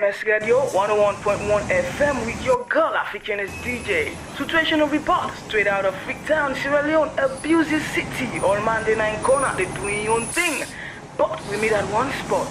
MS Radio 101.1 FM with your girl Africanist DJ. Situational report straight out of Freetown, Sierra Leone, abusive city. All Monday night corner, they doing your own thing. But we meet at one spot.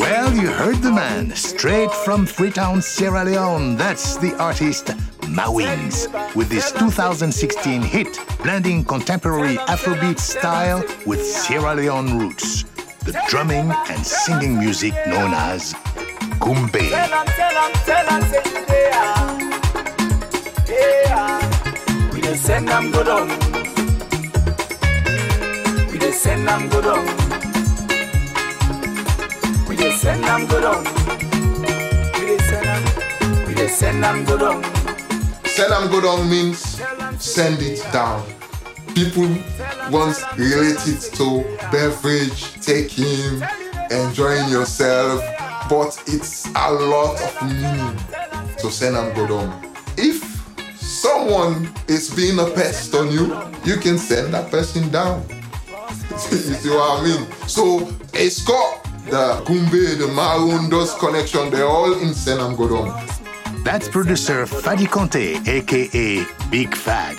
Well, you heard the man, straight from Freetown, Sierra Leone. That's the artist Mawins, with this 2016 hit, blending contemporary Afrobeat style with Sierra Leone roots. The drumming and singing music known as Gumbe. We send. We send. Send them go down means send it down. People once relate it to beverage, taking, enjoying yourself, but it's a lot of meaning to send them go down. If someone is being a pest on you, you can send that person down. you see what I mean? So it's got the Gumbe, the Maroon, those connection, they're all in Senam Godom. That's producer Fadi Conte, aka Big Fad.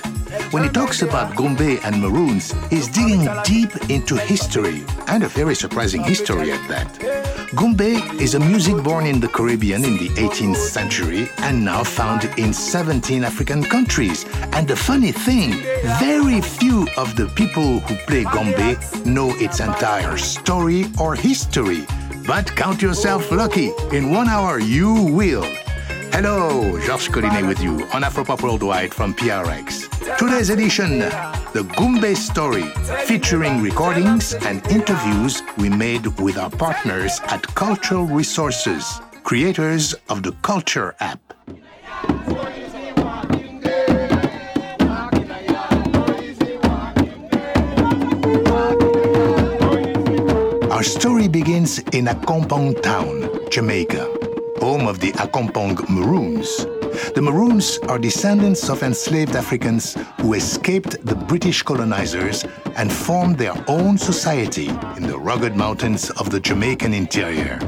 When he talks about Gumbe and Maroons, he's digging deep into history, and a very surprising history at that. Gumbe is a music born in the Caribbean in the 18th century and now found in 17 African countries. And the funny thing, very few of the people who play Gumbe know its entire story or history. But count yourself lucky, in one hour you will. Hello, Georges Collinet with you on Afropop Worldwide from PRX. Today's edition, The Gumbe Story, featuring recordings and interviews we made with our partners at Cultural Resources, creators of the Culture app. Our story begins in a compound Town, Jamaica, home of the Accompong Maroons. The Maroons are descendants of enslaved Africans who escaped the British colonizers and formed their own society in the rugged mountains of the Jamaican interior.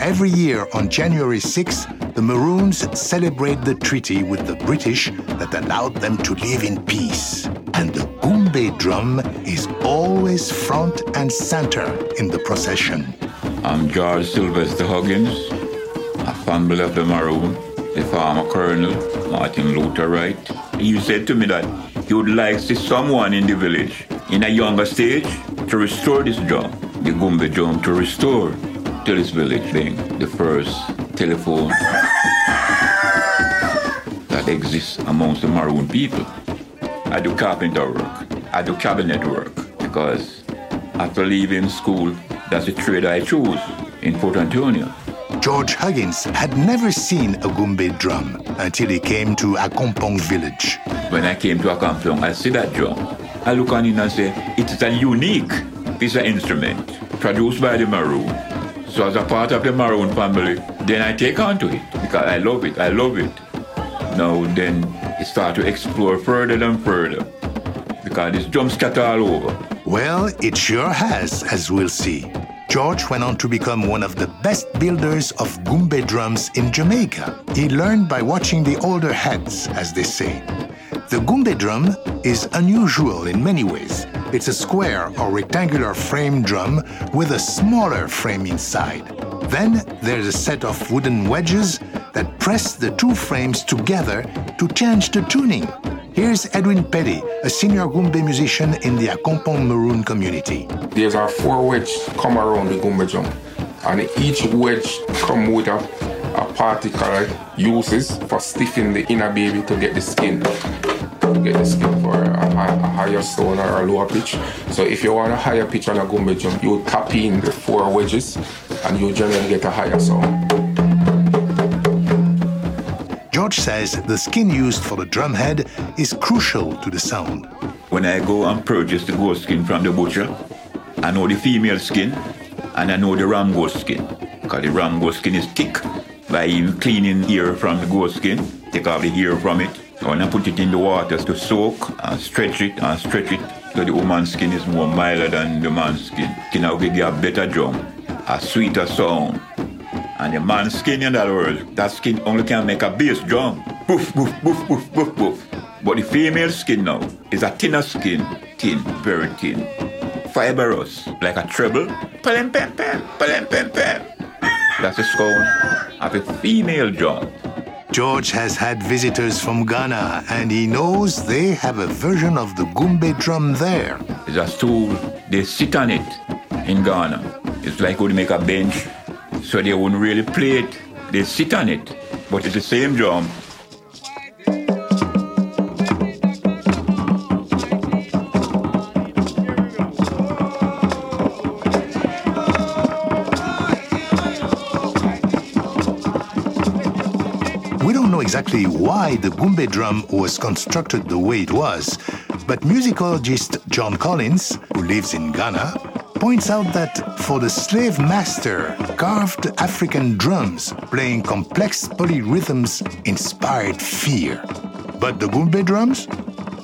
Every year on January 6, the Maroons celebrate the treaty with the British that allowed them to live in peace. And the Gumbe drum is always front and center in the procession. I'm George Sylvester Huggins, a family of the Maroon, the former Colonel Martin Luther Wright. He said to me that he would like to see someone in the village in a younger stage to restore this drum, the Gumbe drum, to restore to this village being the first telephone that exists amongst the Maroon people. I do carpenter work. I do cabinet work because after leaving school, that's the trade I chose in Port Antonio. George Huggins had never seen a Gumbe drum until he came to Accompong village. When I came to Accompong, I see that drum. I look on it and say, it is a unique piece of instrument produced by the Maroon. So as a part of the Maroon family, then I take on to it because I love it. I love it. Now then, it start to explore further and further because this drum scatter all over. Well, it sure has, as we'll see. George went on to become one of the best builders of Gumbe drums in Jamaica. He learned by watching the older heads, as they say. The Gumbe drum is unusual in many ways. It's a square or rectangular frame drum with a smaller frame inside. Then there's a set of wooden wedges that press the two frames together to change the tuning. Here's Edwin Petty, a senior Gumbe musician in the Accompong Maroon community. There's a four wedge come around the Gumbe drum, and each wedge come with a, a particle uses for stiffening the inner baby to get the skin get the skin for a, a higher tone or a lower pitch. So if you want a higher pitch on a Gumbe drum, you tap in the four wedges and you generally get a higher sound. Says the skin used for the drumhead is crucial to the sound. When I go and purchase the goat skin from the butcher, I know the female skin and I know the ram goat skin. Because the ram goat skin is thick. By cleaning hair from the goat skin, take off the hair from it. When I put it in the water to soak and stretch it and stretch it So the woman's skin is more milder than the man's skin. Can I you a better drum, a sweeter sound. And the man's skin, in that world, that skin only can make a bass drum. Boof, boof, boof, boof, boof, boof. But the female skin now is a thinner skin, thin, very thin, fibrous, like a treble. Pam, pam, pam, pam, pam, pam. That's the sound of a female drum. George has had visitors from Ghana and he knows they have a version of the Gumbe drum there. It's a stool, they sit on it in Ghana. It's like would make a bench, so they wouldn't really play it. They sit on it, but it's the same drum. We don't know exactly why the Gumbe drum was constructed the way it was, but musicologist John Collins, who lives in Ghana, points out that for the slave master, carved African drums playing complex polyrhythms inspired fear. But the Gumbe drums?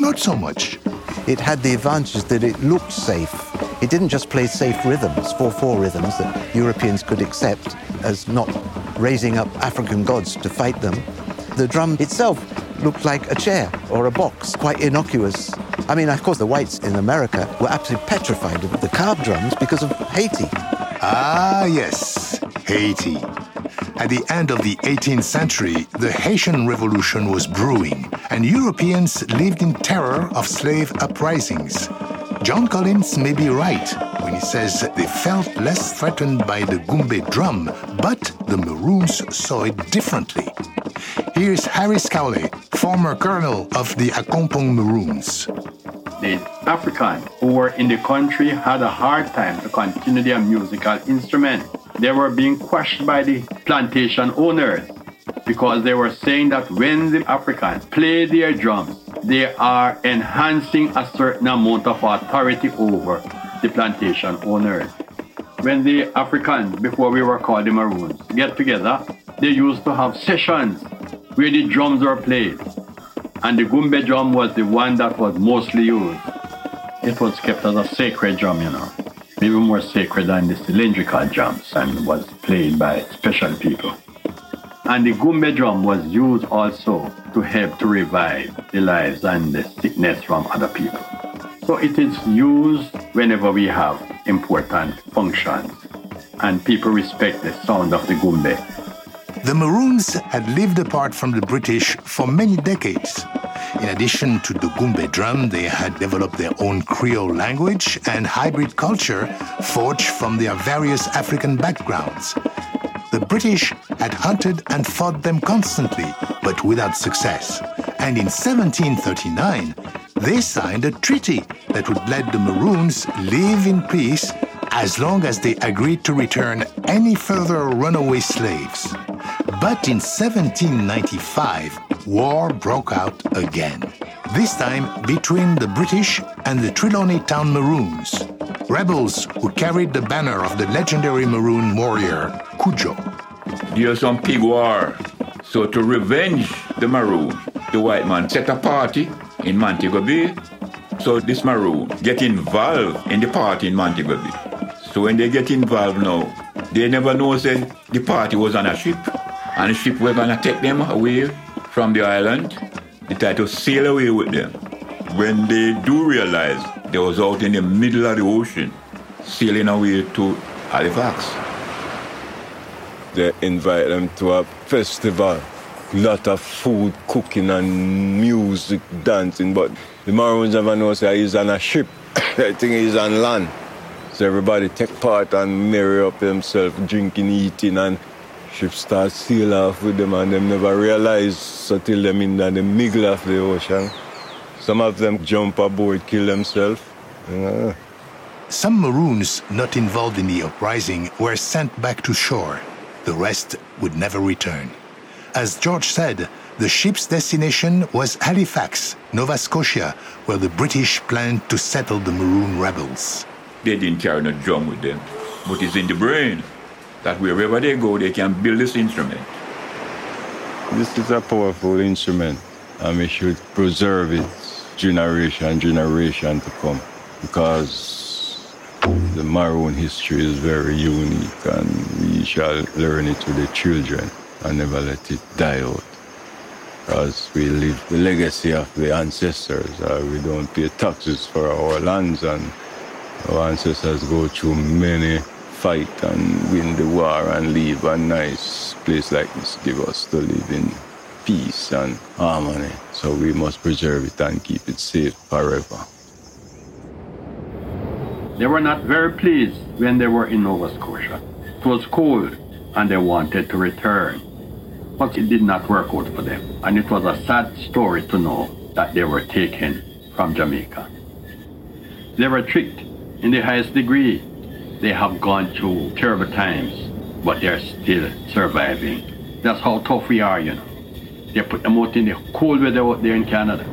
Not so much. It had the advantage that it looked safe. It didn't just play safe rhythms, 4-4 rhythms that Europeans could accept as not raising up African gods to fight them. The drum itself looked like a chair or a box, quite innocuous. I mean, of course, the whites in America were absolutely petrified of the carved drums because of Haiti. Ah, yes, Haiti. At the end of the 18th century, the Haitian Revolution was brewing, and Europeans lived in terror of slave uprisings. John Collins may be right when he says they felt less threatened by the Gumbe drum, but the Maroons saw it differently. Here's Harris Cawley, former colonel of the Accompong Maroons. Africans who were in the country had a hard time to continue their musical instrument. They were being questioned by the plantation owners because they were saying that when the Africans play their drums, they are enhancing a certain amount of authority over the plantation owners. When the Africans, before we were called the Maroons, get together, they used to have sessions where the drums were played and the Gumbe drum was the one that was mostly used. It was kept as a sacred drum, you know, maybe more sacred than the cylindrical drums and was played by special people. And the Gumbe drum was used also to help to revive the lives and the sickness from other people. So it is used whenever we have important functions and people respect the sound of the Gumbe. The Maroons had lived apart from the British for many decades. In addition to the Gumbe drum, they had developed their own Creole language and hybrid culture forged from their various African backgrounds. The British had hunted and fought them constantly, but without success. And in 1739, they signed a treaty that would let the Maroons live in peace as long as they agreed to return any further runaway slaves. But in 1795, war broke out again. This time between the British and the Trelawney Town Maroons, rebels who carried the banner of the legendary Maroon warrior, Cudjoe. There's some pig war. So to revenge the Maroon, the white man set a party in Montego Bay. So this Maroon get involved in the party in Montego Bay. So when they get involved now, they never know say the party was on a ship. And the ship were gonna take them away from the island. They tried to sail away with them. When they do realize they was out in the middle of the ocean, sailing away to Halifax. They invite them to a festival. Lot of food, cooking and music, dancing. But the Maroons never know say he's on a ship. I think he's on land. So everybody take part and marry up themselves, drinking, eating, and ship start sail off with them and them never realize until them in the middle of the ocean. Some of them jump aboard, kill themselves. Yeah. Some Maroons not involved in the uprising were sent back to shore. The rest would never return. As George said, the ship's destination was Halifax, Nova Scotia, where the British planned to settle the Maroon rebels. They didn't carry no drum with them, but it's in the brain that wherever they go, they can build this instrument. This is a powerful instrument and we should preserve it generation generation to come. because the Maroon history is very unique and we shall learn it to the children and never let it die out. Because we leave the legacy of the ancestors. Uh, we don't pay taxes for our lands and our ancestors go through many fight and win the war and leave a nice place like this give us to live in peace and harmony. So we must preserve it and keep it safe forever. They were not very pleased when they were in Nova Scotia. It was cold and they wanted to return. But it did not work out for them. And it was a sad story to know that they were taken from Jamaica. They were tricked in the highest degree. They have gone through terrible times, but they're still surviving. That's how tough we are, you know. They put them out in the cold weather out there in Canada.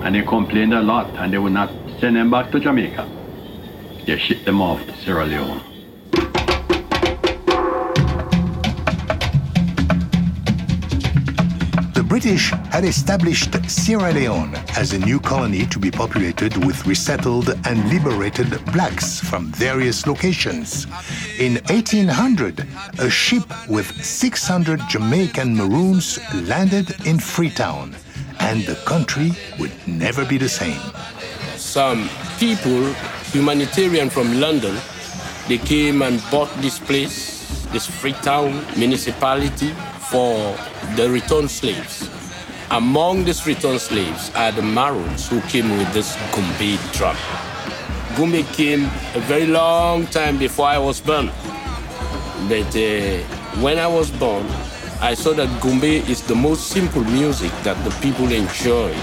And they complained a lot and they would not send them back to Jamaica. They shipped them off to Sierra Leone. British had established Sierra Leone as a new colony to be populated with resettled and liberated blacks from various locations. In 1800, a ship with 600 Jamaican Maroons landed in Freetown, and the country would never be the same. Some people, humanitarian from London, they came and bought this place, this Freetown municipality, for the returned slaves. Among these returned slaves are the Maroons who came with this Gumbe drum. Gumbe came a very long time before I was born. But uh, when I was born, I saw that Gumbe is the most simple music that the people enjoy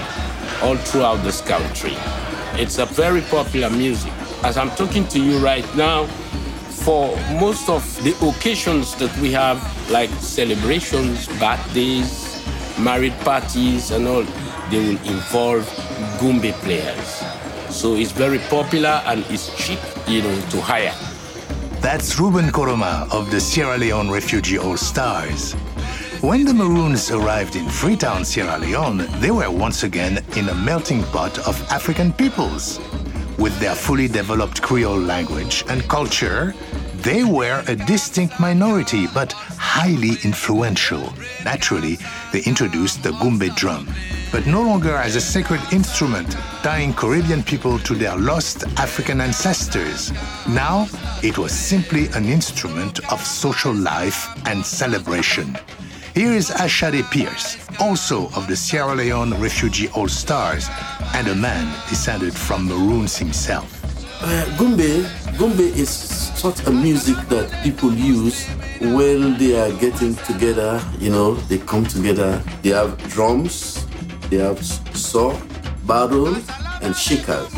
all throughout this country. It's a very popular music. As I'm talking to you right now, for most of the occasions that we have, like celebrations, birthdays, married parties, and all, they will involve Gumbe players. So it's very popular and it's cheap, you know, to hire. That's Reuben Koroma of the Sierra Leone Refugee All Stars. When the Maroons arrived in Freetown, Sierra Leone, they were once again in a melting pot of African peoples. With their fully developed Creole language and culture, they were a distinct minority, but highly influential. Naturally, they introduced the gumbe drum, but no longer as a sacred instrument tying Caribbean people to their lost African ancestors. Now, it was simply an instrument of social life and celebration. Here is Ashade Pearce, also of the Sierra Leone Refugee All Stars, and a man descended from Maroons himself. Uh, Gumbe, Gumbe is such a music that people use when they are getting together. You know, they come together. They have drums, they have saw, bottle, and shakers.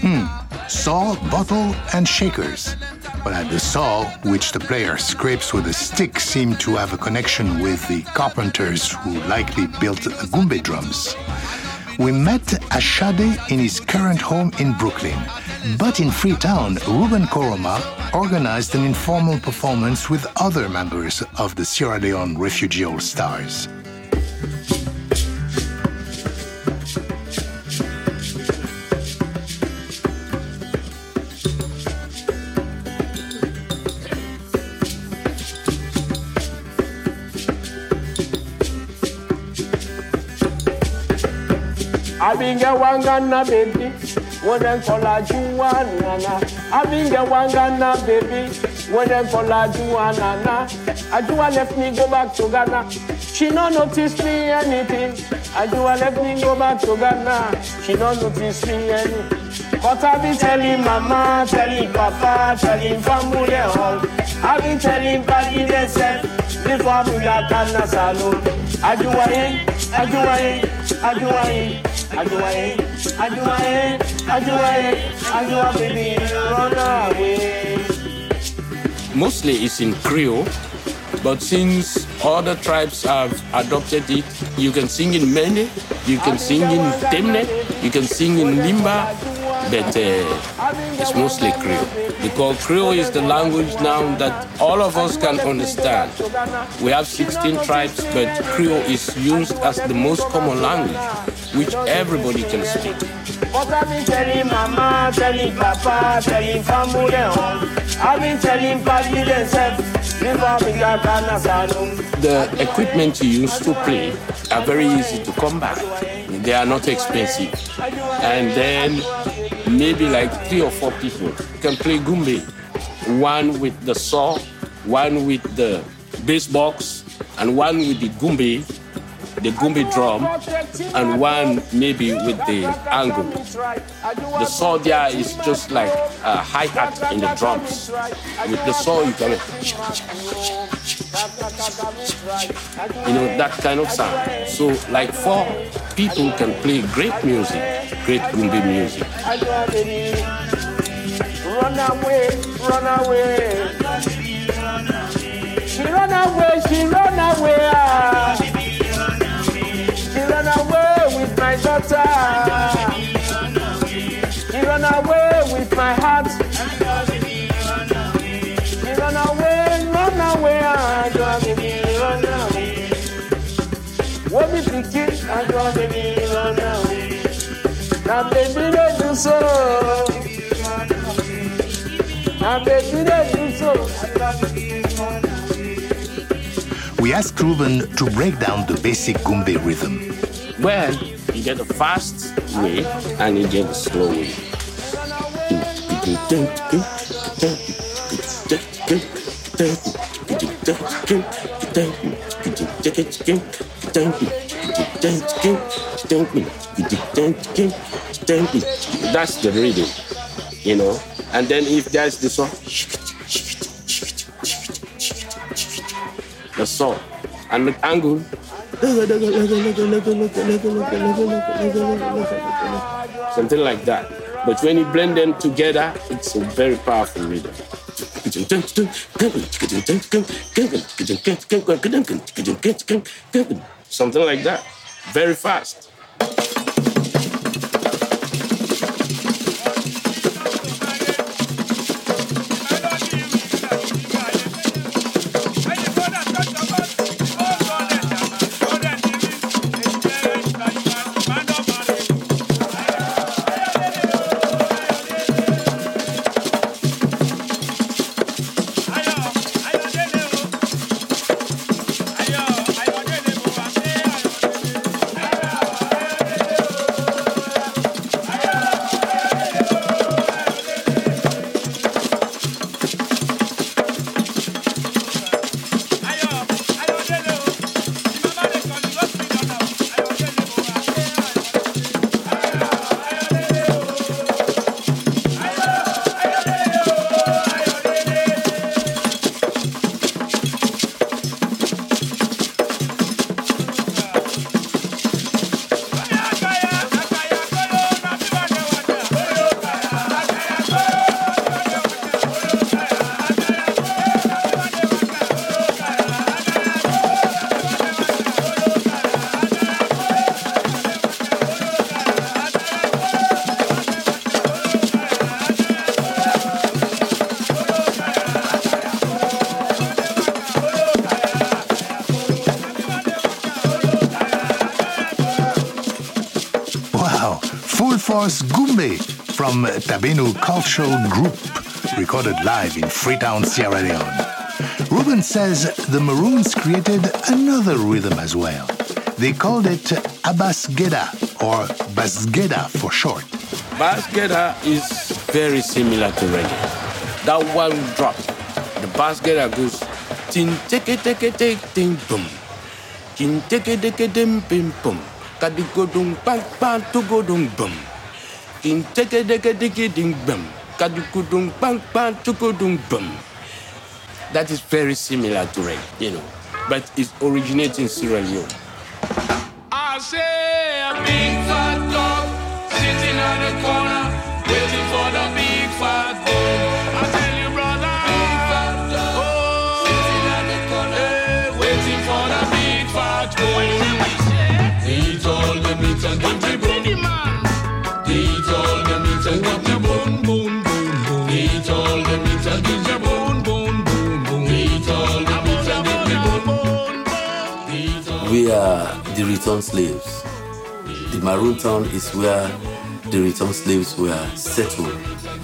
Hmm. Saw, bottle, and shakers. But the saw, which the player scrapes with a stick, seemed to have a connection with the carpenters who likely built the gumbe drums. We met Ashade in his current home in Brooklyn. But in Freetown, Reuben Koroma organized an informal performance with other members of the Sierra Leone Refugee All Stars. Abinga wangana baby, wonen kola juwanana. Abinga wangana baby, wonen kola juwanana. Ajua left me go back to Ghana. She no notice me anything. Ajua left me go back to Ghana. She no notice me anything. But I be telling mama, telling papa, telling family all. I be telling party themselves run away. Mostly it's in Creole, but since other tribes have adopted it, you can sing in Mende, you can sing in Temne, you can sing in Limba, but uh, it's mostly Creole. Because Creole is the language now that all of us can understand. We have 16 tribes, but Creole is used as the most common language. which everybody can speak. I've been telling mama, telling papa, telling family. I've been telling themselves. The equipment you use to play are very easy to come by. They are not expensive. And then maybe like three or four people can play gumbe. One with the saw, one with the bass box, and one with the gumbe, the gumbe drum, and one maybe with the angle. The saw there is just like a hi-hat in the drums. With the saw you can you know that kind of sound. So like four people can play great music, great gumbe music. Run away, run away. She run away, she run away. She run away with my daughter. We asked Reuben to break down the basic gumbe rhythm. Well, you get a fast way and you get a slow way. That's the rhythm, you know. And then if there's the song, the saw and the angle something like that but when you blend them together it's a very powerful rhythm something like that. Very fast Force Gumbe from Tabenu Cultural Group, recorded live in Freetown, Sierra Leone. Reuben says the Maroons created another rhythm as well. They called it Abasgeda or Basgeda for short. Basgeda is very similar to reggae. That one drop, the basgeda goes tin teke teke teke ting boom, tin teke teke dim bim boom, kadigodung bang bang tugodung boom, tin teke teke teke ding boom, kadigodung bang bang tugodung boom. That is very similar to reggae, you know, but it originates in Sierra Leone. I say a big fat dog sitting on the corner, We are the return slaves. The Maroon Town is where the returned slaves were settled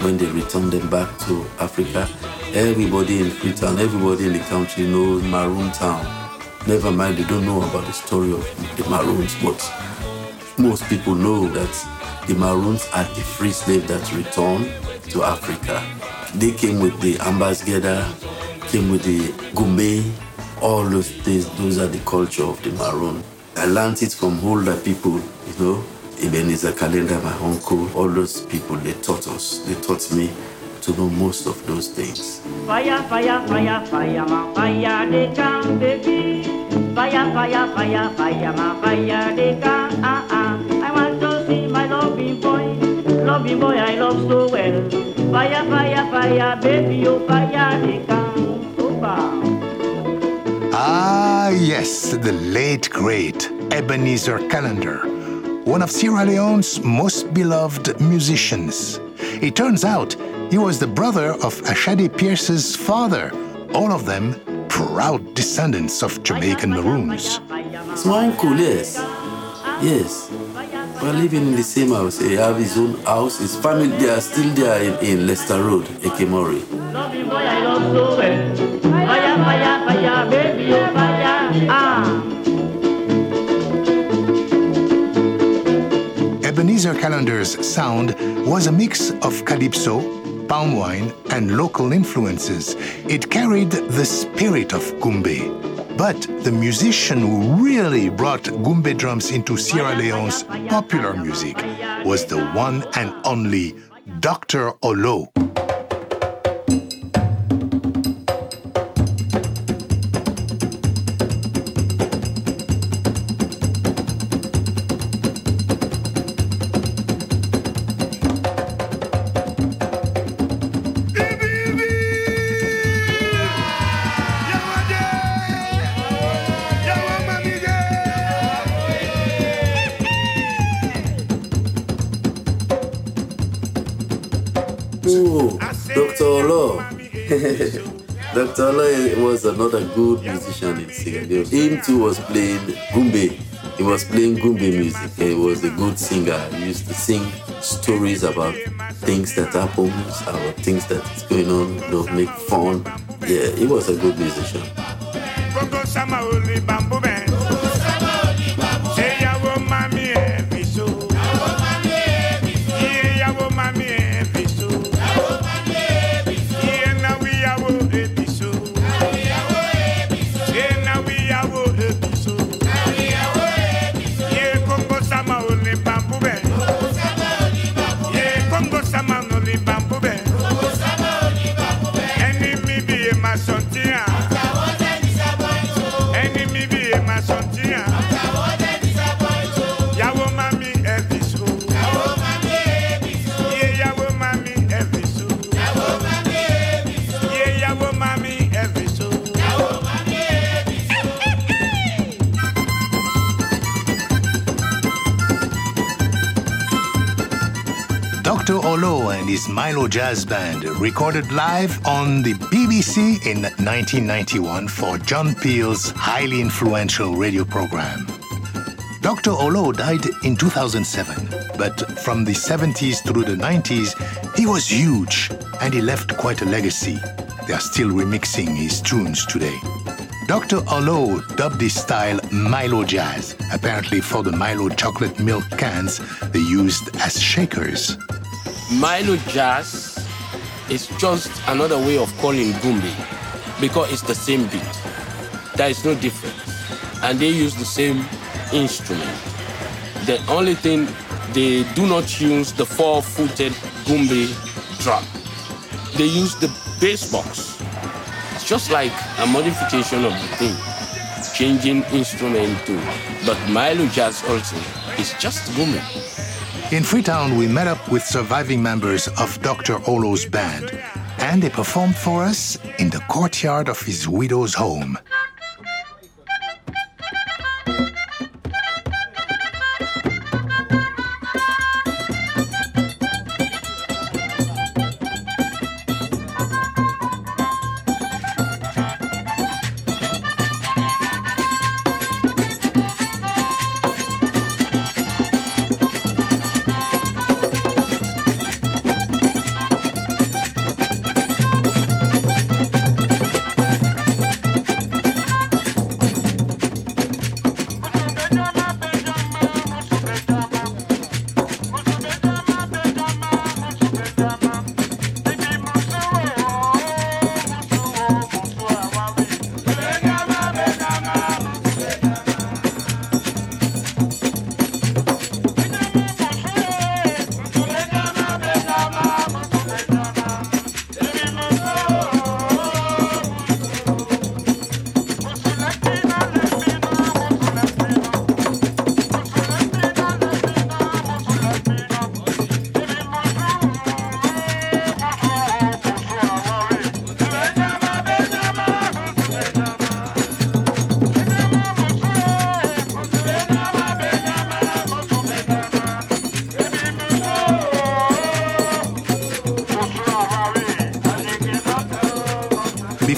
when they returned them back to Africa. Everybody in Freetown, everybody in the country knows Maroon Town. Never mind, they don't know about the story of the Maroons, but most people know that the Maroons are the free slaves that returned to Africa. They came with the Ambassador, came with the Gumbe, all those things, those are the culture of the Maroon. I learned it from older people, you know, Ebenezer Calender, my uncle, all those people, they taught us, they taught me to know most of those things. Fire, fire, fire, fire, my fire, they come, baby. Fire, fire, fire, fire, my fire, they come, ah, ah. I want to see my loving boy, loving boy I love so well. Fire, fire, fire, baby, oh, fire, they come. Ah, yes, the late great Ebenezer Calender, one of Sierra Leone's most beloved musicians. It turns out he was the brother of Ashade Pearce's father, all of them proud descendants of Jamaican Maroons. It's my uncle, yes. Yes. We're living in the same house. He have his own house. His family, they are still there in, in Leicester Road, Ekemori. Ebenezer Calender's sound was a mix of calypso, palm wine, and local influences. It carried the spirit of Gumbe. But the musician who really brought Gumbe drums into Sierra Leone's popular music was the one and only Dr. Oloh. Oh, Dr. Oloh. Dr. Oloh was another good musician in Sierra. Him too was playing Gumbe. He was playing Gumbe music. He was a good singer. He used to sing stories about things that happen, about things that's going on, you know, make fun. Yeah, he was a good musician. Milo Jazz Band recorded live on the BBC in 1991 for John Peel's highly influential radio program. Dr. Oloh died in 2007, but from the 70s through the 90s, he was huge and he left quite a legacy. They are still remixing his tunes today. Dr. Oloh dubbed his style Milo Jazz, apparently for the Milo chocolate milk cans they used as shakers. Milo Jazz is just another way of calling Gumbi because it's the same beat. There is no difference. And they use the same instrument. The only thing they do not use the four-footed Gumbi drum. They use the bass box. It's just like a modification of the thing, changing instrument too. But Milo Jazz also is just Gumbi. In Freetown, we met up with surviving members of Dr. Oloh's band, and they performed for us in the courtyard of his widow's home.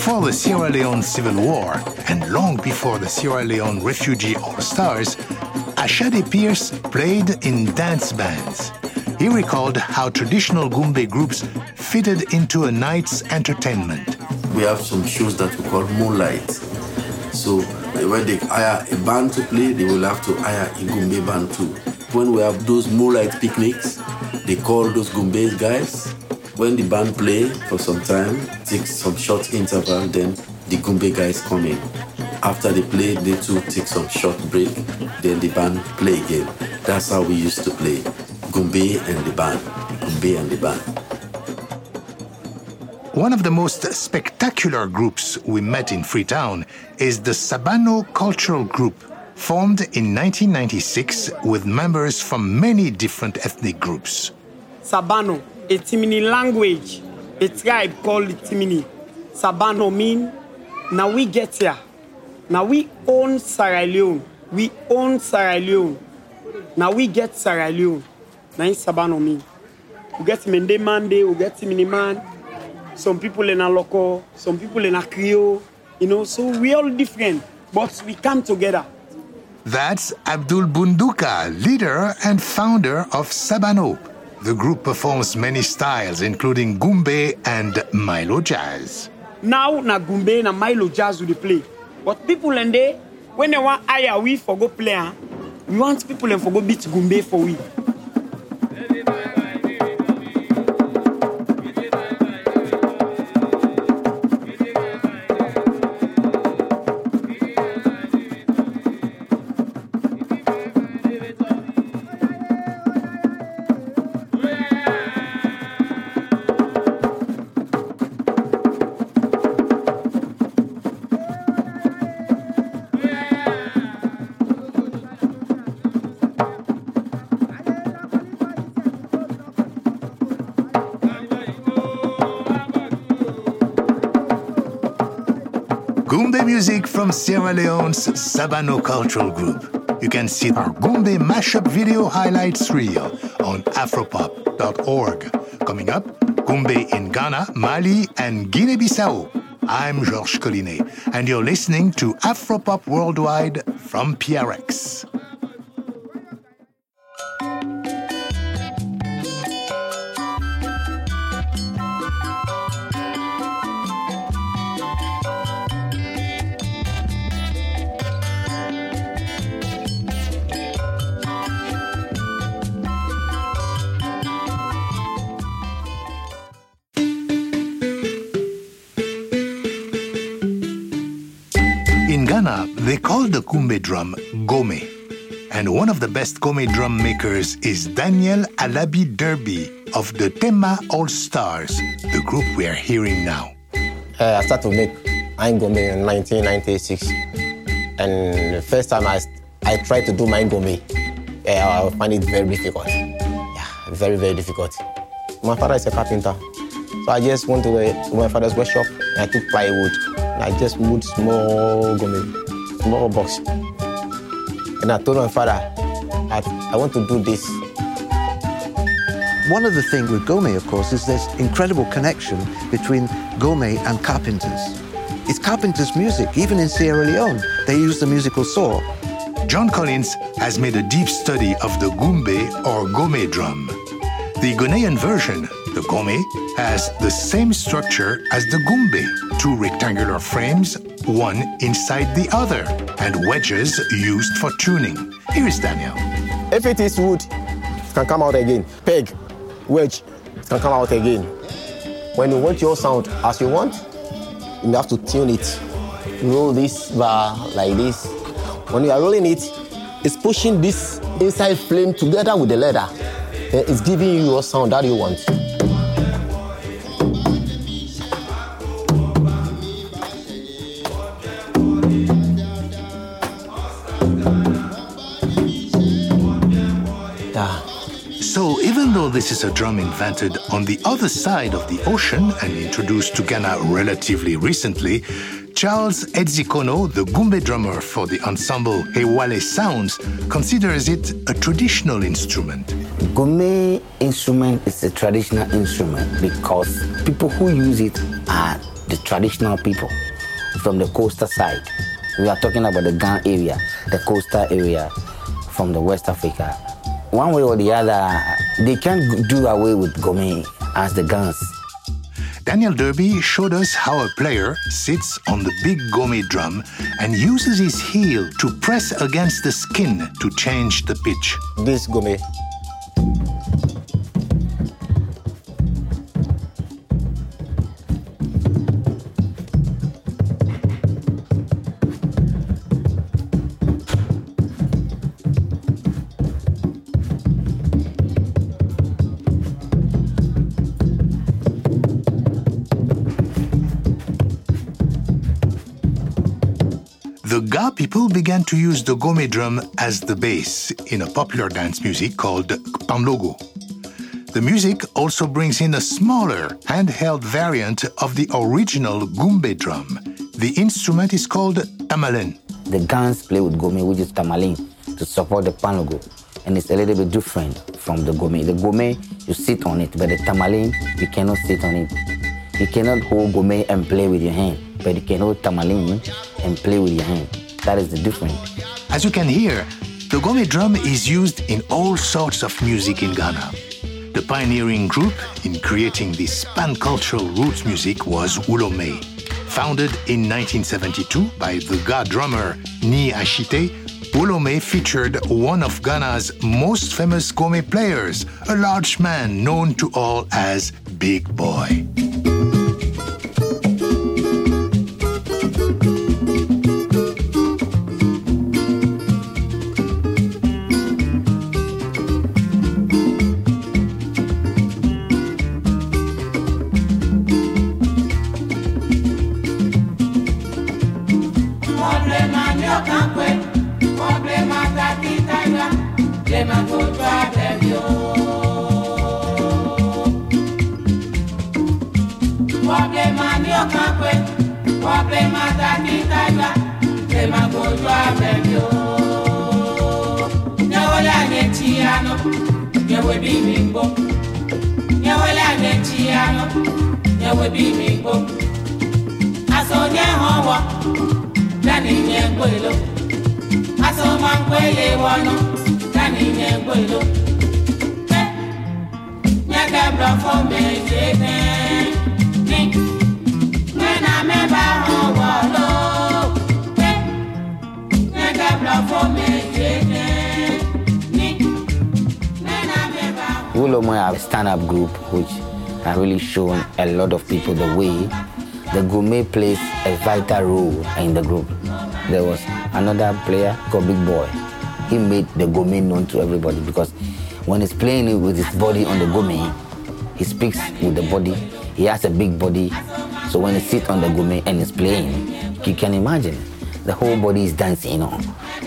Before the Sierra Leone Civil War and long before the Sierra Leone Refugee All Stars, Ashade Pearce played in dance bands. He recalled how traditional Gumbe groups fitted into a night's entertainment. We have some shows that we call moonlight. So when they hire a band to play, they will have to hire a Gumbe band too. When we have those moonlight picnics, they call those Gumbe guys. When the band play for some time, take some short interval, then the Gumbe guys come in. After they play, they too take some short break, then the band play again. That's how we used to play. Gumbe and the band. Gumbe and the band. One of the most spectacular groups we met in Freetown is the Sabano Cultural Group, formed in 1996 with members from many different ethnic groups. Sabano, a Timini language, a tribe called Timini. Sabano mean, now we get here. Now we own Sierra Leone. We own Sierra Leone. Now we get Sierra Leone. Now it's Sabano mean. We get Mende Mande, we get Timini man. Some people in a local, some people in a Creole, you know, so we all different, but we come together. That's Abdul Bunduka, leader and founder of Sabano. The group performs many styles, including Gumbe and Milo Jazz. Now na Gumbe na Milo Jazz we play. But people in there, when they want hire we for go play, ah, we want people and for go beat Gumbe for we. From Sierra Leone's Sabano Cultural Group. You can see our Gumbe mashup video highlights reel on afropop.org. Coming up, Gumbe in Ghana, Mali, and Guinea-Bissau. I'm Georges Collinet, and you're listening to Afropop Worldwide from PRX. Drum gome. And one of the best gome drum makers is Daniel Alabi Derby of the Tema All Stars, the group we are hearing now. Uh, I started to make Aingome in 1996. And the first time I, I tried to do my Aingome, uh, I find it very difficult. Yeah, very, very difficult. My father is a carpenter. So I just went to, my father's workshop and I took plywood. And I just moved small gome, small box. And I told my father, I, I want to do this. One of the things with Gome, of course, is there's incredible connection between Gome and carpenters. It's carpenters' music, even in Sierra Leone. They use the musical saw. John Collins has made a deep study of the gumbe or gome drum. The Ghanaian version, the gome, has the same structure as the gumbe two rectangular frames, one inside the other, and wedges used for tuning. Here is Daniel. If it is wood, it can come out again. Peg, wedge, it can come out again. When you want your sound as you want, you have to tune it. Roll this bar like this. When you are rolling it, it's pushing this inside flame together with the leather. It's giving you your sound that you want. This is a drum invented on the other side of the ocean and introduced to Ghana relatively recently, Charles Edzikono, the Gumbe drummer for the ensemble Hewale Sounds, considers it a traditional instrument. Gumbe instrument is a traditional instrument because people who use it are the traditional people from the coastal side. We are talking about the Ghana area, the coastal area from the West Africa. One way or the other, they can't do away with Gome as the guns. Daniel Derby showed us how a player sits on the big gome drum and uses his heel to press against the skin to change the pitch. This gome began to use the gome drum as the bass in a popular dance music called Kpanlogo. The music also brings in a smaller handheld variant of the original gumbe drum. The instrument is called tamalin. The guns play with Gome, which is Tamalin, to support the Kpanlogo. And it's a little bit different from the Gome. The Gome, you sit on it, but the Tamalin, you cannot sit on it. You cannot hold Gome and play with your hand, but you can hold Tamalin and play with your hand. That is the difference. As you can hear, the gome drum is used in all sorts of music in Ghana. The pioneering group in creating this pan-cultural roots music was Wulomei. Founded in 1972 by the Ga drummer Nii Ashitey, Wulomei featured one of Ghana's most famous gome players, a large man known to all as Big Boy. ano nyewe bimigbo nyewe lage chi ano nyewe bimigbo aso nye họwọ dani nye gbelo aso ma gbele wọnọ dani nye gbelo eh, nye kẹbrọ fọ meje nẹ eh, ni mẹna mẹba họwọ lo. Eh, nye kẹbrọ fọ meje. Wulomei are a stand-up group which have really shown a lot of people the way the Gome plays a vital role in the group. There was another player called Big Boy. He made the Gome known to everybody because when he's playing it with his body on the Gome, he speaks with the body. He has a big body, so when he sits on the Gome and is playing, you can imagine the whole body is dancing. Know,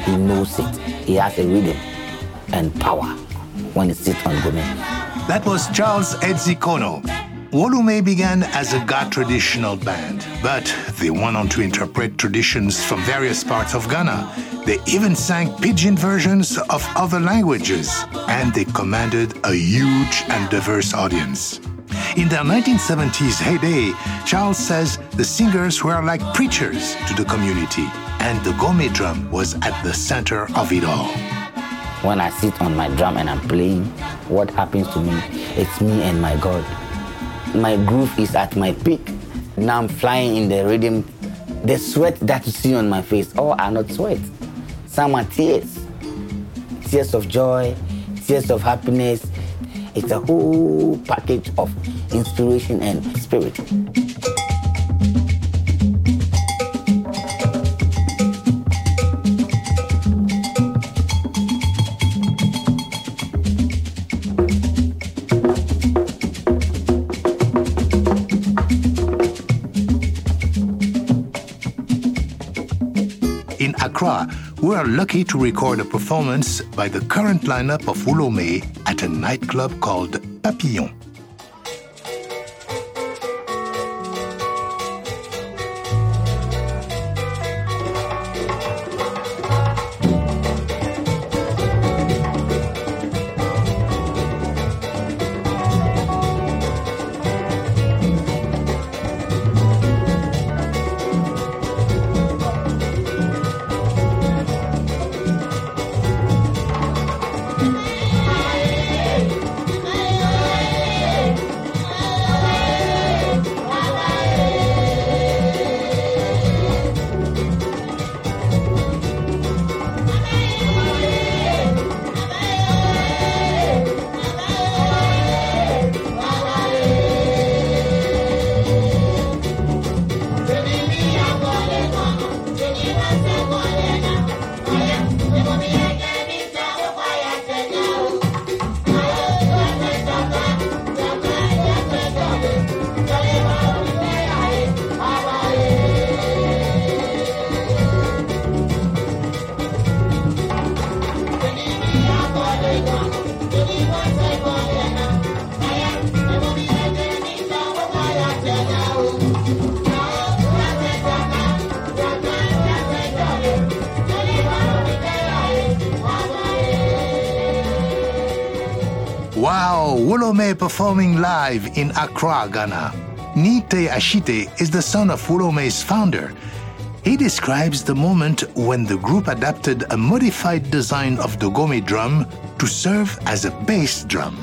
he knows it. He has a rhythm and power when he sits on Gourmet. That was Charles Edzikono. Wulomei began as a Ga traditional band, but they went on to interpret traditions from various parts of Ghana. They even sang pidgin versions of other languages, and they commanded a huge and diverse audience. In their 1970s heyday, Charles says the singers were like preachers to the community, and the gome drum was at the center of it all. When I sit on my drum and I'm playing, what happens to me? It's me and my God. My groove is at my peak. Now I'm flying in the rhythm. The sweat that you see on my face, all are not sweat. Some are tears. Tears of joy, tears of happiness. It's a whole package of inspiration and spirit. We are lucky to record a performance by the current lineup of Wulomei at a nightclub called Papillon. Wulomei performing live in Accra, Ghana. Nite Ashite is the son of Wulomei's founder. He describes the moment when the group adapted a modified design of the Gome drum to serve as a bass drum.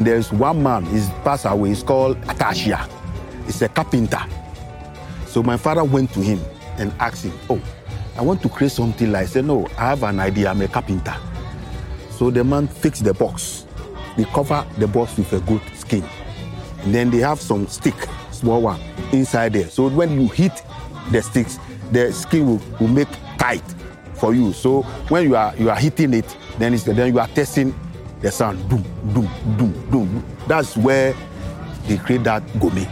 There's one man, he's passed away, he's called Akashia. He's a carpenter. So my father went to him and asked him, Oh, I want to create something like, I said, No, I have an idea, I'm a carpenter. So the man fixed the box. They cover the box with a good skin. And then they have some stick, small one, inside there. So when you hit the sticks, the skin will, will make tight for you. So when you are you are hitting it, then it's then you are testing the sound. Boom, boom, boom, boom. That's where they create that gome.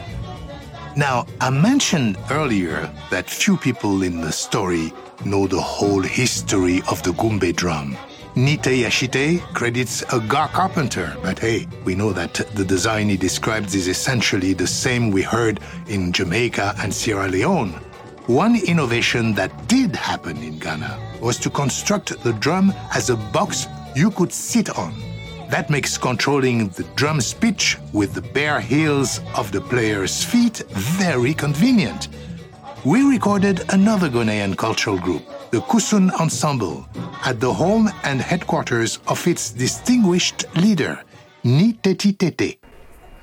Now, I mentioned earlier that few people in the story know the whole history of the Gumbe drum. Nite Yashite credits a Ga carpenter, but hey, we know that the design he describes is essentially the same we heard in Jamaica and Sierra Leone. One innovation that did happen in Ghana was to construct the drum as a box you could sit on. That makes controlling the drum's pitch with the bare heels of the player's feet very convenient. We recorded another Ghanaian cultural group, the Kusun Ensemble, at the home and headquarters of its distinguished leader, Nii Tettey Tetteh.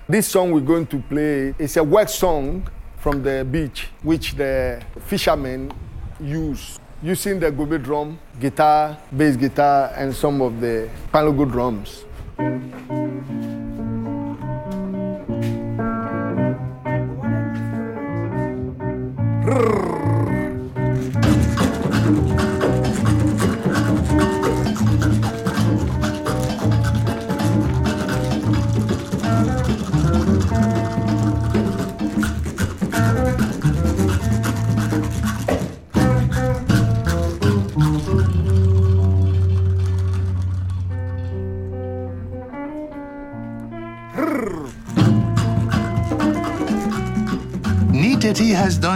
This song we're going to play is a work song from the beach, which the fishermen use, using the gobe drum, guitar, bass guitar, and some of the kpanlogo drums.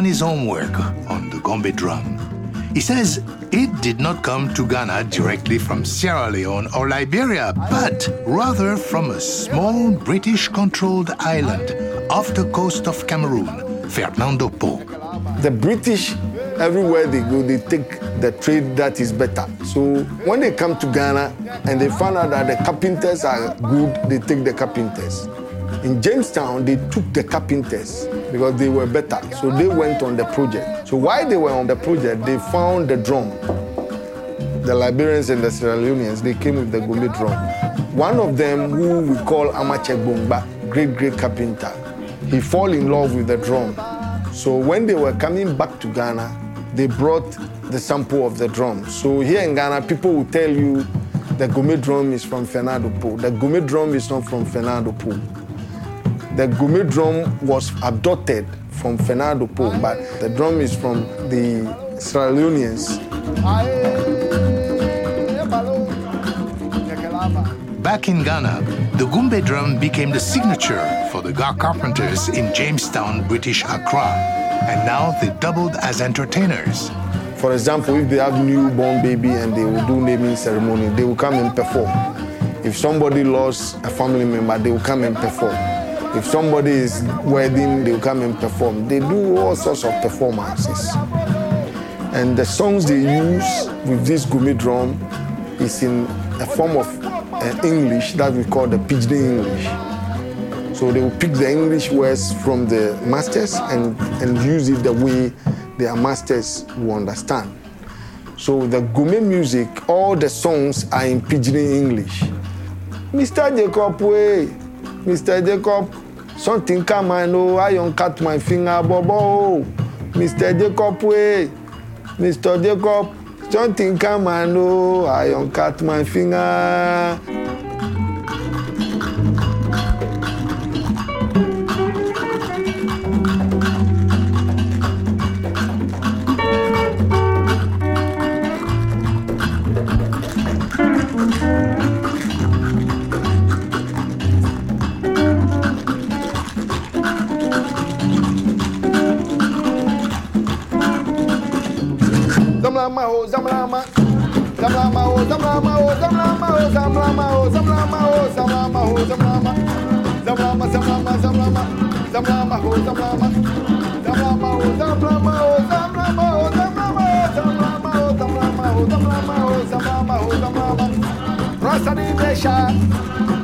Done his homework on the Gombe drum. He says it did not come to Ghana directly from Sierra Leone or Liberia, but rather from a small British controlled island off the coast of Cameroon, Fernando Po. The British, everywhere they go, they take the trade that is better. So when they come to Ghana and they find out that the carpenters are good, they take the carpenters. In Jamestown, they took the carpenters because they were better. So they went on the project. So while they were on the project, they found the drum. The Liberians and the Sierra Leoneans, they came with the Gombe drum. One of them, who we call Amache Bomba, great, great carpenter, he fall in love with the drum. So when they were coming back to Ghana, they brought the sample of the drum. So here in Ghana, people will tell you the Gome drum is from Fernando Po. The Gome drum is not from Fernando Po. The Gome drum was adopted from Fernando Po, but the drum is from the Sierra Leoneans. Back in Ghana, the Gumbe drum became the signature for the Ga Carpenters in Jamestown, British Accra, and now they doubled as entertainers. For example, if they have a newborn baby and they will do naming ceremony, they will come and perform. If somebody lost a family member, they will come and perform. If somebody is wedding, they will come and perform. They do all sorts of performances. And the songs they use with this gumi drum is in a form of uh, English that we call the pidgin English. So they will pick the English words from the masters and, and use it the way their masters will understand. So the Gome music, all the songs are in pidgin English. Mr. Jacob, way, Mr. Jacob, something come I know, I don't cut my finger, bobo. Mr. Jacob, way, Mr. Jacob, something come I know, I don't cut my finger. Jamaica,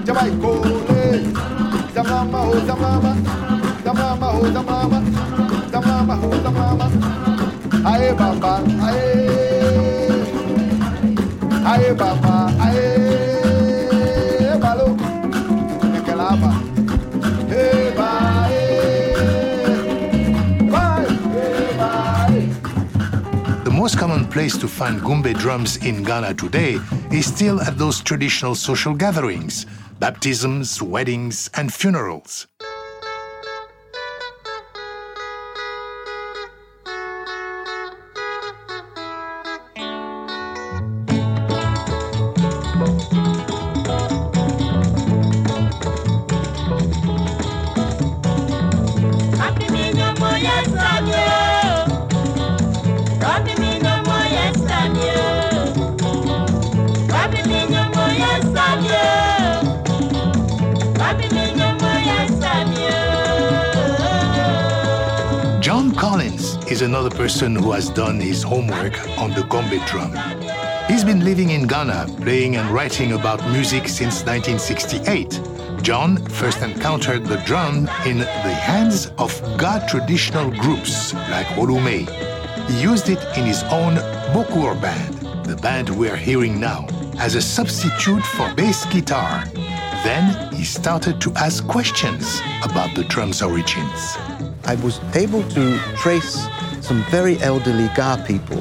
Jamaica, mama, ho, Zamama, Zamama, ho, Zamama, Zamama, ho, mama, Aye, Baba, Aye, Aye, Baba, Aye. Most common place to find gumbe drums in Ghana today is still at those traditional social gatherings, baptisms, weddings, and funerals. Person who has done his homework on the gombe drum. He's been living in Ghana, playing and writing about music since 1968. John first encountered the drum in the hands of Ga traditional groups like Wulomei. He used it in his own Bokoor band, the band we're hearing now, as a substitute for bass guitar. Then he started to ask questions about the drum's origins. I was able to trace some very elderly Ga people.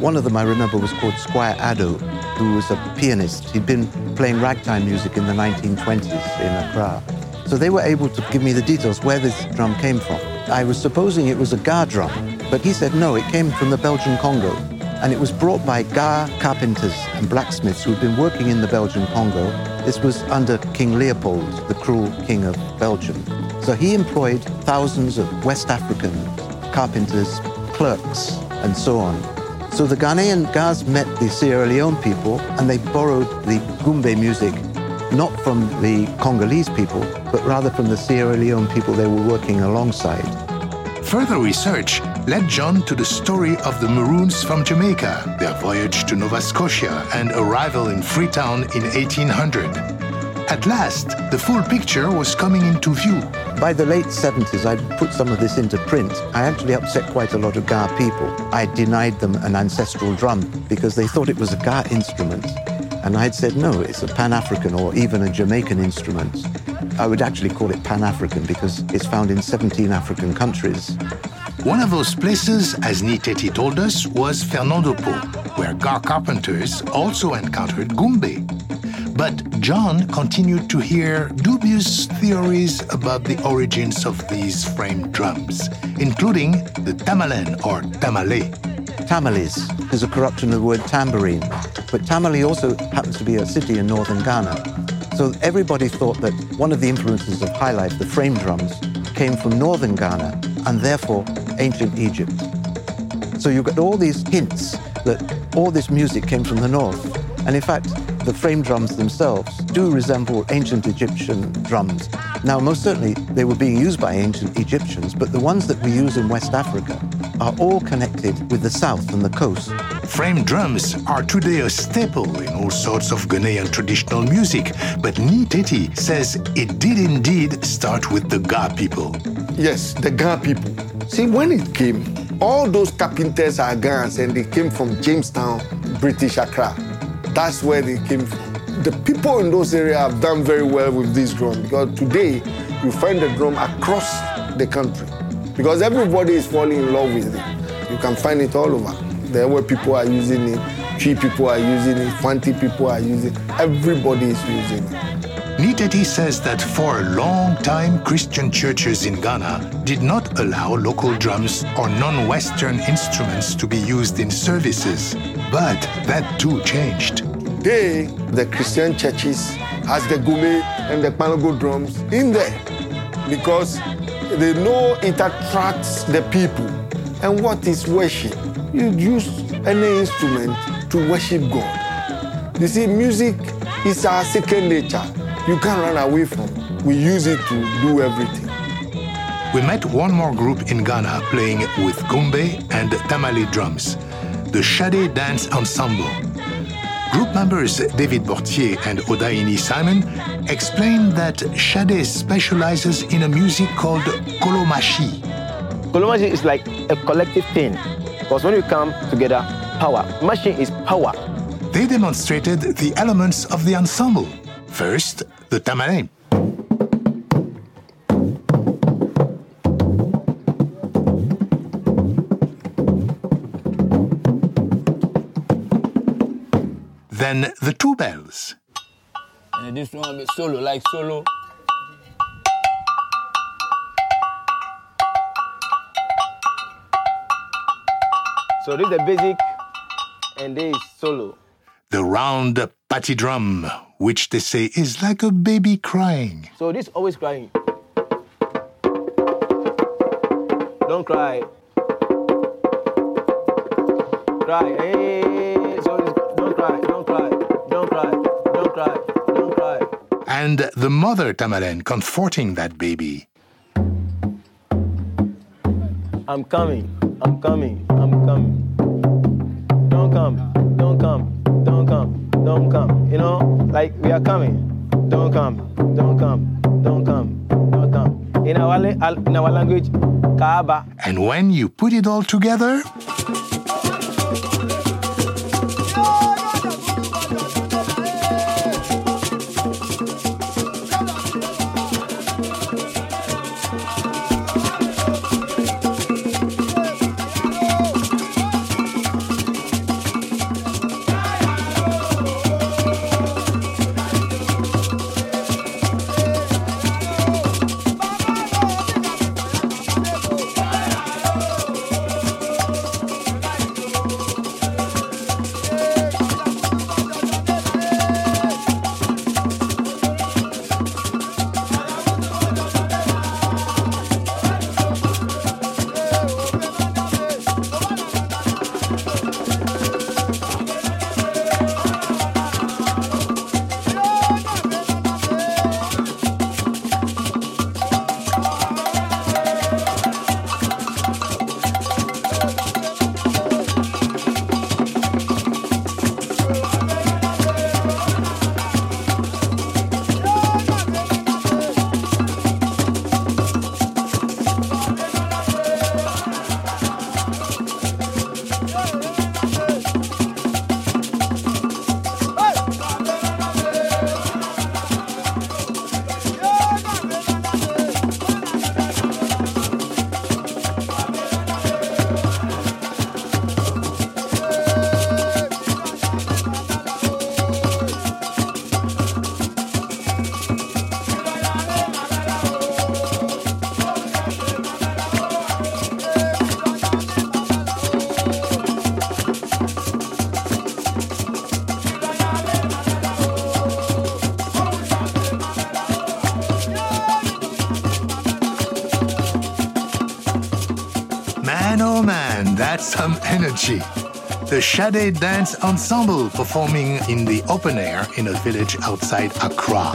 One of them I remember was called Squire Addo, who was a pianist. He'd been playing ragtime music in the 1920s in Accra. So they were able to give me the details where this drum came from. I was supposing it was a Ga drum, but he said no, it came from the Belgian Congo. And it was brought by Ga carpenters and blacksmiths who'd been working in the Belgian Congo. This was under King Leopold, the cruel king of Belgium. So he employed thousands of West African carpenters, clerks, and so on. So the Ghanaian Gas met the Sierra Leone people and they borrowed the Gumbe music not from the Congolese people, but rather from the Sierra Leone people they were working alongside. Further research led John to the story of the Maroons from Jamaica, their voyage to Nova Scotia, and arrival in Freetown in 1800. At last, the full picture was coming into view. By the late 70s, I'd put some of this into print. I actually upset quite a lot of Ga people. I denied them an ancestral drum because they thought it was a Ga instrument. And I'd said, no, it's a Pan African or even a Jamaican instrument. I would actually call it Pan African because it's found in 17 African countries. One of those places, as Nii Tettey told us, was Fernando Po, where Ga carpenters also encountered Gumbe. But John continued to hear dubious theories about the origins of these framed drums, including the tamalen or tamale. Tamales is a corruption of the word tambourine, but Tamale also happens to be a city in northern Ghana. So everybody thought that one of the influences of high life, the frame drums, came from northern Ghana and therefore ancient Egypt. So you get all these hints that all this music came from the north. And in fact, the frame drums themselves do resemble ancient Egyptian drums. Now, most certainly, they were being used by ancient Egyptians, but the ones that we use in West Africa are all connected with the south and the coast. Frame drums are today a staple in all sorts of Ghanaian traditional music, but Nii Tettey says it did indeed start with the Ga people. Yes, the Ga people. See, when it came, all those carpenters are Gans and they came from Jamestown, British Accra. That's where they came from. The people in those areas have done very well with this drum because today you find the drum across the country because everybody is falling in love with it. You can find it all over. There where people are using it, tree people are using it, Fanti people are using it. Everybody is using it. Nii Tettey says that for a long time, Christian churches in Ghana did not allow local drums or non Western instruments to be used in services. But that too changed. Today, the Christian churches has the gume and the kpanlogo drums in there because they know it attracts the people. And what is worship? You use any instrument to worship God. You see, music is our second nature. You can't run away from. We use it to do everything. We met one more group in Ghana playing with gumbe and tamale drums, the Shade Dance Ensemble. Group members David Bortier and Odaini Simon explained that Shade specializes in a music called kolomashi. Kolomashi is like a collective thing because when you come together, power. Machine is power. They demonstrated the elements of the ensemble. First, the tamale. Then the two bells. And this one be solo, like solo. So this is the basic and this is solo. The round patty drum, which they say is like a baby crying. So this always crying. Don't cry. Cry. Hey, so this, don't cry, don't cry, don't cry, don't cry, don't cry. And the mother tamalen comforting that baby. I'm coming, I'm coming, I'm coming. Don't come, don't come, don't come, don't come. You know, like we are coming. Don't come, don't come, don't come, don't come. In our, in our language, Kaaba. And when you put it all together, The Shade Dance Ensemble performing in the open air in a village outside Accra.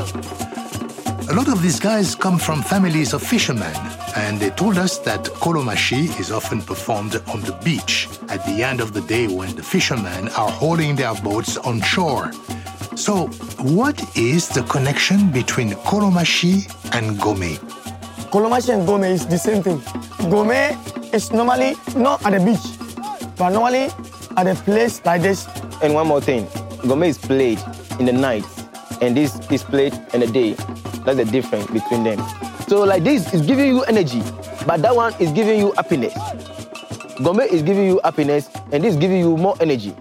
A lot of these guys come from families of fishermen, and they told us that kolomashi is often performed on the beach at the end of the day when the fishermen are hauling their boats on shore. So, what is the connection between kolomashi and gome? Kolomashi and Gome is the same thing. Gome is normally not at the beach, but normally at a place like this. And one more thing, Gome is played in the night, and this is played in the day. That's the difference between them. So like this is giving you energy, but that one is giving you happiness. Gome is giving you happiness, and this is giving you more energy.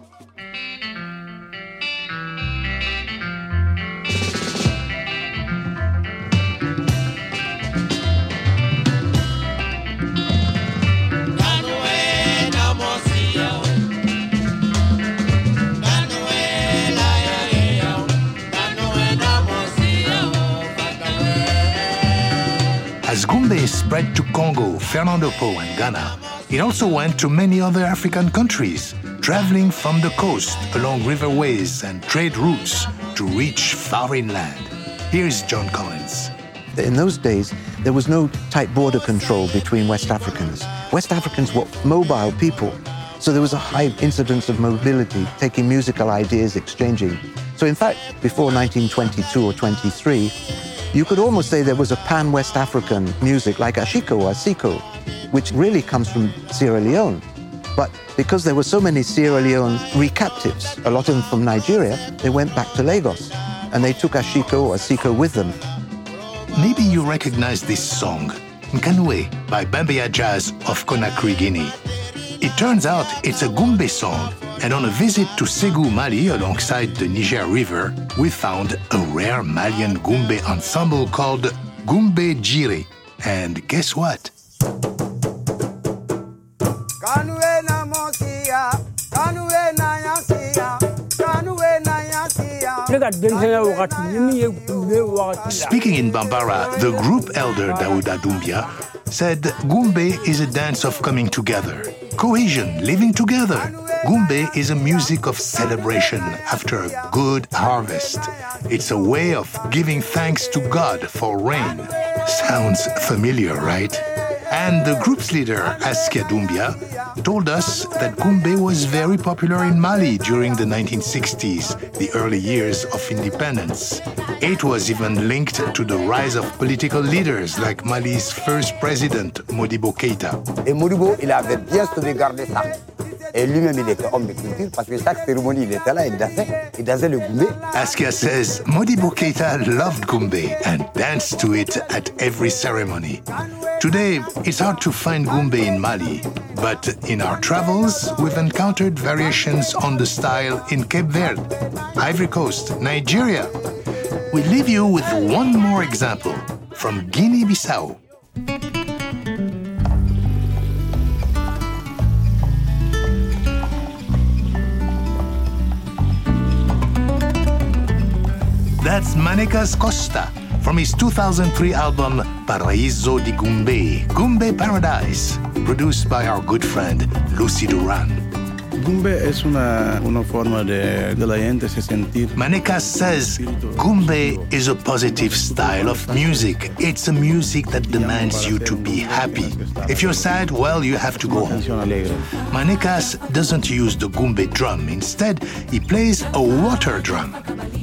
Spread to Congo, Fernando Po, and Ghana, it also went to many other African countries. traveling from the coast along riverways and trade routes to reach foreign land. Here's John Collins. In those days, there was no tight border control between West Africans. West Africans were mobile people, so there was a high incidence of mobility, taking musical ideas, exchanging. So, in fact, before 1922 or 23, you could almost say there was a pan West African music like ashiko or asiko, which really comes from Sierra Leone. But because there were so many Sierra Leone recaptives, a lot of them from Nigeria, they went back to Lagos and they took ashiko or asiko with them. Maybe you recognize this song, Nkanwe by Bembeya Jazz of Conakry, Guinea. It turns out it's a Gumbe song, and on a visit to Ségou, Mali, alongside the Niger River, we found a rare Malian Gumbe ensemble called Gumbe Jiri. And guess what? Kanwe na mosia, kanwe na yasia, kanwe na yasia. ne ka denmisɛnya wagati ni min ye kunbe wagati la Speaking in Bambara, the group elder Daouda Doumbia said Gumbe is a dance of coming together, cohesion, living together. Gumbe is a music of celebration after a good harvest. It's a way of giving thanks to God for rain. Sounds familiar, right? And the group's leader, Askia Doumbia, told us that Gumbe was very popular in Mali during the 1960s, the early years of independence. It was even linked to the rise of political leaders like Mali's first president, Modibo Keïta. Et Modibo, il avait bien ça. Et lui-même, il homme de culture parce que chaque cérémonie, il était là, il dansait, il dansait le goumé. Askia says Modibo Keita loved Gumbe and danced to it at every ceremony. Today, it's hard to find Gumbe in Mali, but in our travels, we've encountered variations on the style in Cape Verde, Ivory Coast, Nigeria. We leave you with one more example from Guinea Bissau. That's Manekas Costa from his 2003 album Paraíso de Gumbe, Gumbe Paradise, produced by our good friend Lucy Duran. Gumbe es una, una forma de, de la gente se sentir. Manekas says Gumbe is a positive style of music. It's a music that demands you to be happy. If you're sad, well, you have to go home. Manekas doesn't use the Gumbe drum. Instead, he plays a water drum.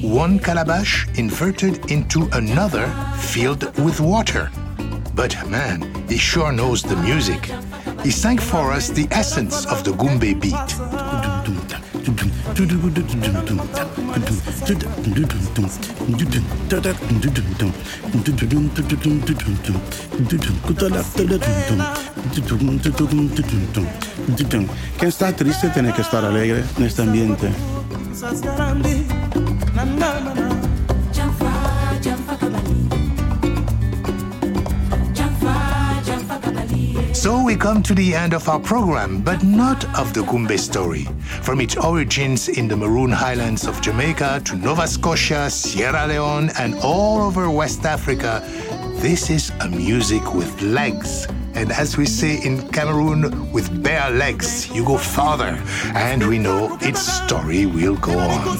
One calabash inverted into another filled with water. But man, he sure knows the music. He sang for us the essence of the Gumbe beat. Quien está triste tiene que estar alegre en este ambiente. So we come to the end of our program, but not of the Gumbe story. From its origins in the Maroon Highlands of Jamaica to Nova Scotia, Sierra Leone, and all over West Africa, this is a music with legs. And as we say in Cameroon, with bare legs, you go farther. And we know its story will go on.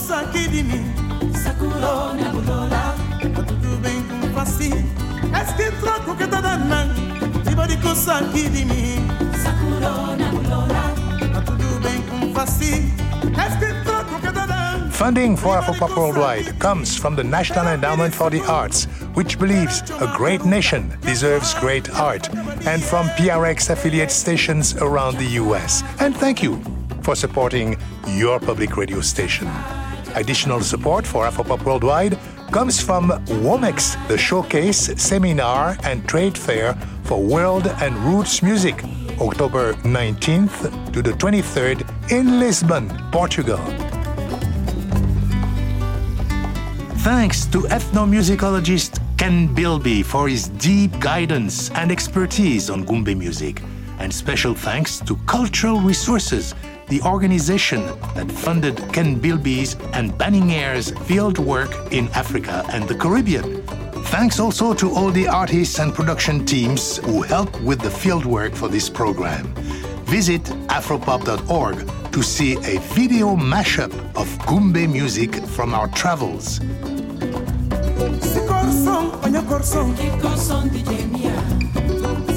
Funding for Afropop Worldwide comes from the National Endowment for the Arts, which believes a great nation deserves great art, and from PRX affiliate stations around the US. And thank you for supporting your public radio station. Additional support for Afropop Worldwide comes from WOMEX, the showcase, seminar, and trade fair for world and roots music, October 19th to the 23rd in Lisbon, Portugal. Thanks to ethnomusicologist Ken Bilby for his deep guidance and expertise on Gumbe music. And special thanks to Cultural Resources, the organization that funded Ken Bilby's and Banning Eyre's field work in Africa and the Caribbean. Thanks also to all the artists and production teams who helped with the fieldwork for this program. Visit afropop.org to see a video mashup of Gumbe music from our travels. Sikorson, onye korson. Kikorson DJ Mia.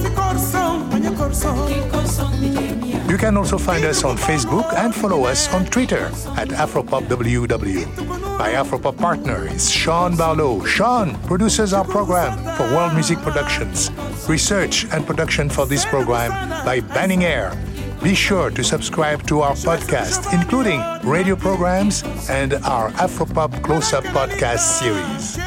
Sikorson, onye korson. Kikorson DJ Mia. You can also find us on Facebook and follow us on Twitter at AfropopWW. My Afropop partner is Sean Barlow. Sean produces our program for World Music Productions. Research and production for this program by Banning Eyre. Be sure to subscribe to our podcast, including radio programs and our Afropop Close Up podcast series.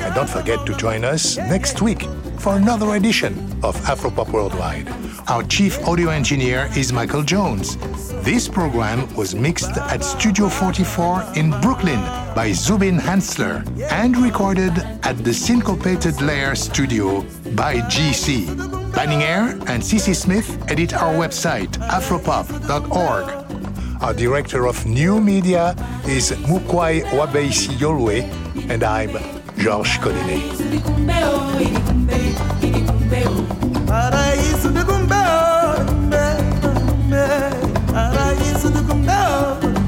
And don't forget to join us next week for another edition of Afropop Worldwide. Our chief audio engineer is Michael Jones. This program was mixed at Studio 44 in Brooklyn by Zubin Hensler and recorded at the Syncopated Layer studio by GC. Banning Eyre and CC Smith edit our website, afropop.org. Our director of new media is Mukwae Wabei Siyolwe, and I'm Georges Collinet. to the congo.